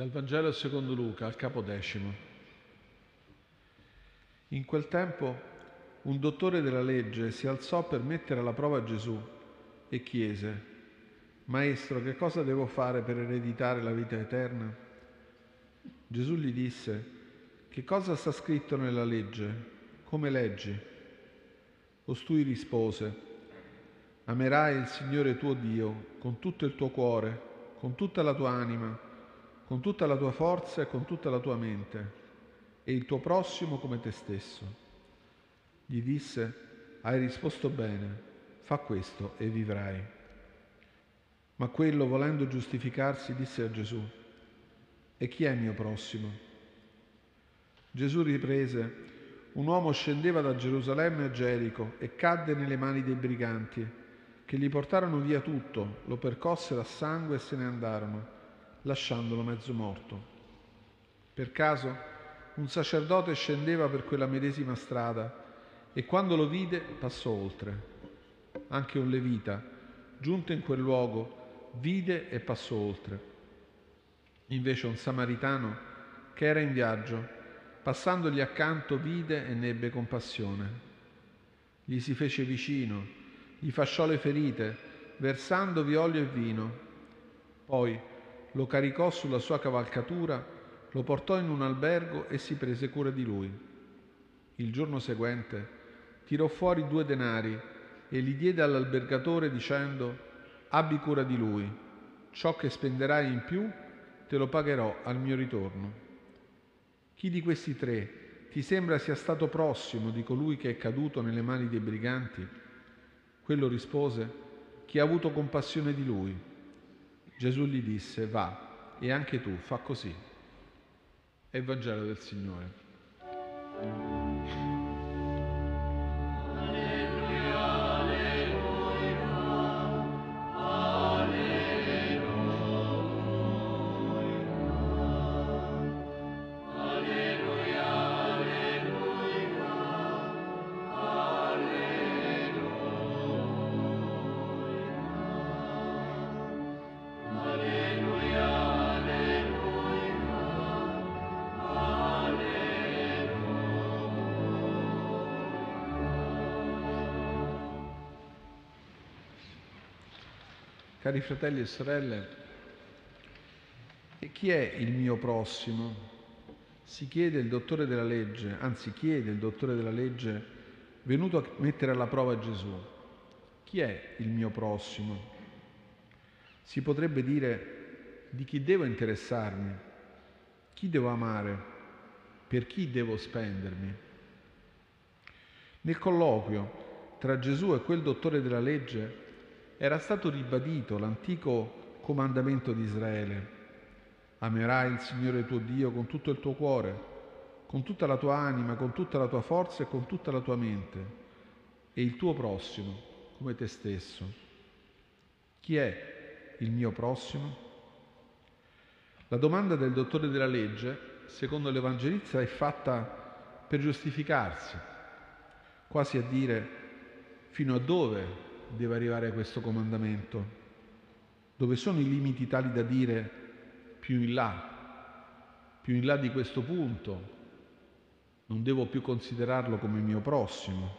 Dal Vangelo secondo Luca al capo decimo. In quel tempo un dottore della legge si alzò per mettere alla prova Gesù e chiese, Maestro, che cosa devo fare per ereditare la vita eterna? Gesù gli disse, Che cosa sta scritto nella legge? Come leggi? Costui rispose, Amerai il Signore tuo Dio con tutto il tuo cuore, con tutta la tua anima, con tutta la tua forza e con tutta la tua mente, e il tuo prossimo come te stesso. Gli disse, hai risposto bene, fa questo e vivrai. Ma quello, volendo giustificarsi, disse a Gesù, e chi è mio prossimo? Gesù riprese, un uomo scendeva da Gerusalemme a Gerico e cadde nelle mani dei briganti, che gli portarono via tutto, lo percossero a sangue e se ne andarono lasciandolo mezzo morto. Per caso un sacerdote scendeva per quella medesima strada e quando lo vide passò oltre. Anche un levita, giunto in quel luogo, vide e passò oltre. Invece un samaritano, che era in viaggio, passandogli accanto, vide e ne ebbe compassione. Gli si fece vicino, gli fasciò le ferite, versandovi olio e vino. Poi, lo caricò sulla sua cavalcatura, lo portò in un albergo e si prese cura di lui. Il giorno seguente tirò fuori due denari e li diede all'albergatore dicendo abbi cura di lui, ciò che spenderai in più te lo pagherò al mio ritorno. Chi di questi tre ti sembra sia stato prossimo di colui che è caduto nelle mani dei briganti? Quello rispose, chi ha avuto compassione di lui. Gesù gli disse, va, e anche tu fa così. È il Vangelo del Signore. Cari fratelli e sorelle, e chi è il mio prossimo? Si chiede il dottore della legge, anzi chiede il dottore della legge venuto a mettere alla prova Gesù. Chi è il mio prossimo? Si potrebbe dire di chi devo interessarmi, chi devo amare, per chi devo spendermi. Nel colloquio tra Gesù e quel dottore della legge era stato ribadito l'antico comandamento di Israele. Amerai il Signore tuo Dio con tutto il tuo cuore, con tutta la tua anima, con tutta la tua forza e con tutta la tua mente, e il tuo prossimo come te stesso. Chi è il mio prossimo? La domanda del dottore della legge, secondo l'Evangelista, è fatta per giustificarsi, quasi a dire fino a dove deve arrivare questo comandamento? Dove sono i limiti tali da dire più in là, più in là di questo punto, non devo più considerarlo come mio prossimo?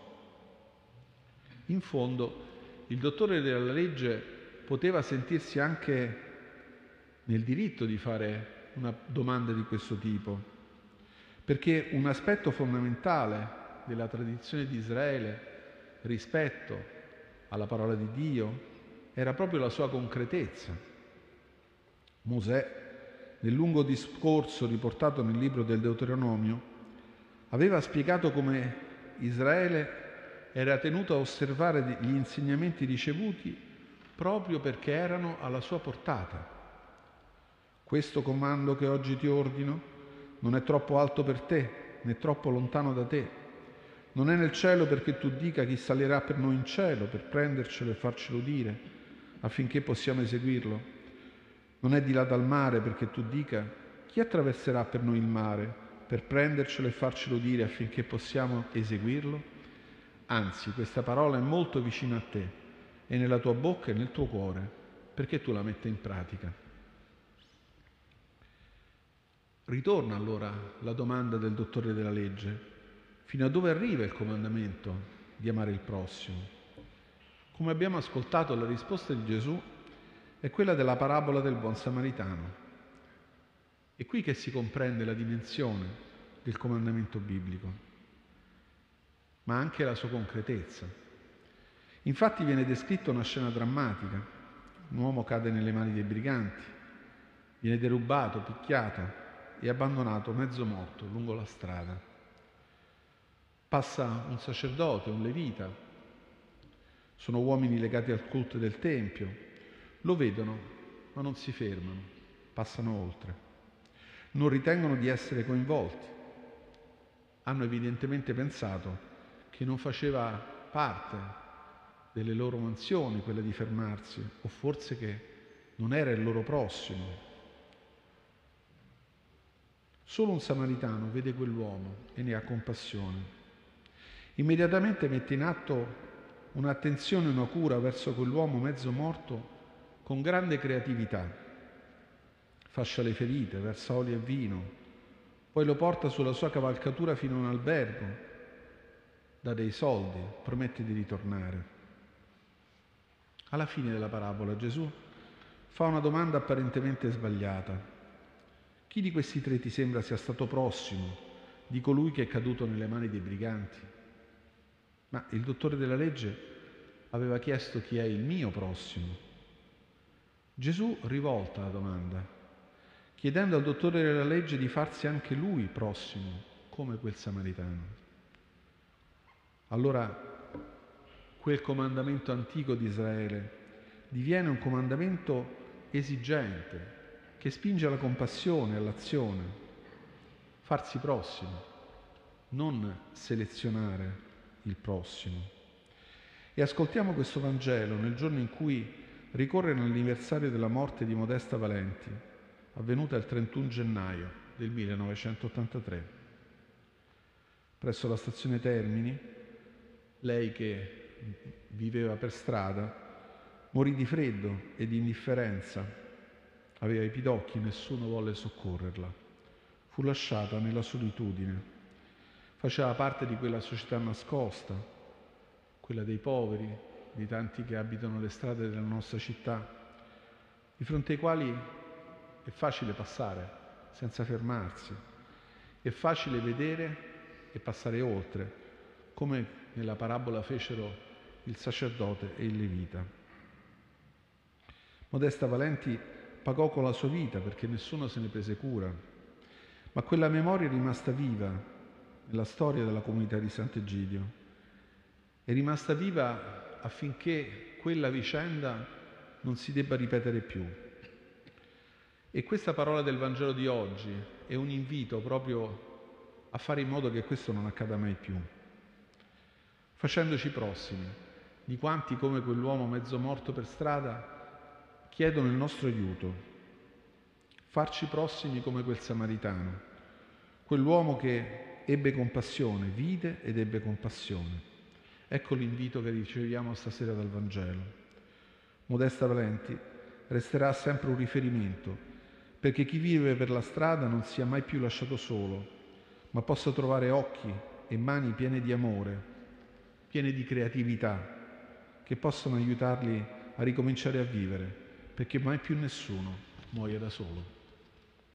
In fondo, il dottore della legge poteva sentirsi anche nel diritto di fare una domanda di questo tipo, perché un aspetto fondamentale della tradizione di Israele rispetto alla parola di Dio era proprio la sua concretezza. Mosè, nel lungo discorso riportato nel libro del Deuteronomio, aveva spiegato come Israele era tenuto a osservare gli insegnamenti ricevuti proprio perché erano alla sua portata. Questo comando che oggi ti ordino non è troppo alto per te, né troppo lontano da te non è nel cielo perché tu dica chi salirà per noi in cielo, per prendercelo e farcelo dire, affinché possiamo eseguirlo. Non è di là dal mare perché tu dica chi attraverserà per noi il mare, per prendercelo e farcelo dire affinché possiamo eseguirlo. Anzi, questa parola è molto vicina a te, è nella tua bocca e nel tuo cuore, perché tu la metta in pratica. Ritorna allora la domanda del dottore della legge, fino a dove arriva il comandamento di amare il prossimo? Come abbiamo ascoltato, la risposta di Gesù è quella della parabola del buon samaritano. È qui che si comprende la dimensione del comandamento biblico, ma anche la sua concretezza. Infatti viene descritta una scena drammatica. Un uomo cade nelle mani dei briganti, viene derubato, picchiato e abbandonato mezzo morto lungo la strada. Passa un sacerdote, un levita, sono uomini legati al culto del Tempio, lo vedono ma non si fermano, passano oltre, non ritengono di essere coinvolti, hanno evidentemente pensato che non faceva parte delle loro mansioni quella di fermarsi, o forse che non era il loro prossimo. Solo un samaritano vede quell'uomo e ne ha compassione. Immediatamente mette in atto un'attenzione e una cura verso quell'uomo mezzo morto con grande creatività. Fascia le ferite, versa olio e vino, poi lo porta sulla sua cavalcatura fino a un albergo, dà dei soldi, promette di ritornare. Alla fine della parabola Gesù fa una domanda apparentemente sbagliata. Chi di questi tre ti sembra sia stato prossimo di colui che è caduto nelle mani dei briganti? Ma il dottore della legge aveva chiesto chi è il mio prossimo. Gesù rivolta la domanda, chiedendo al dottore della legge di farsi anche lui prossimo, come quel samaritano. Allora quel comandamento antico di Israele diviene un comandamento esigente che spinge alla compassione, all'azione, farsi prossimo, non selezionare il prossimo. E ascoltiamo questo Vangelo nel giorno in cui ricorre l'anniversario della morte di Modesta Valenti, avvenuta il 31 gennaio del 1983. Presso la stazione Termini, lei che viveva per strada, morì di freddo e di indifferenza. Aveva i pidocchi, nessuno volle soccorrerla. Fu lasciata nella solitudine. Faceva parte di quella società nascosta, quella dei poveri, di tanti che abitano le strade della nostra città, di fronte ai quali è facile passare senza fermarsi, è facile vedere e passare oltre, come nella parabola fecero il sacerdote e il levita. Modesta Valenti pagò con la sua vita perché nessuno se ne prese cura, ma quella memoria è rimasta viva nella storia della comunità di Sant'Egidio. È rimasta viva affinché quella vicenda non si debba ripetere più. E questa parola del Vangelo di oggi è un invito proprio a fare in modo che questo non accada mai più, facendoci prossimi, di quanti come quell'uomo mezzo morto per strada chiedono il nostro aiuto, farci prossimi come quel samaritano, quell'uomo che ebbe compassione, vide ed ebbe compassione. Ecco l'invito che riceviamo stasera dal Vangelo. Modesta Valenti resterà sempre un riferimento perché chi vive per la strada non sia mai più lasciato solo, ma possa trovare occhi e mani piene di amore, piene di creatività, che possano aiutarli a ricominciare a vivere, perché mai più nessuno muoia da solo.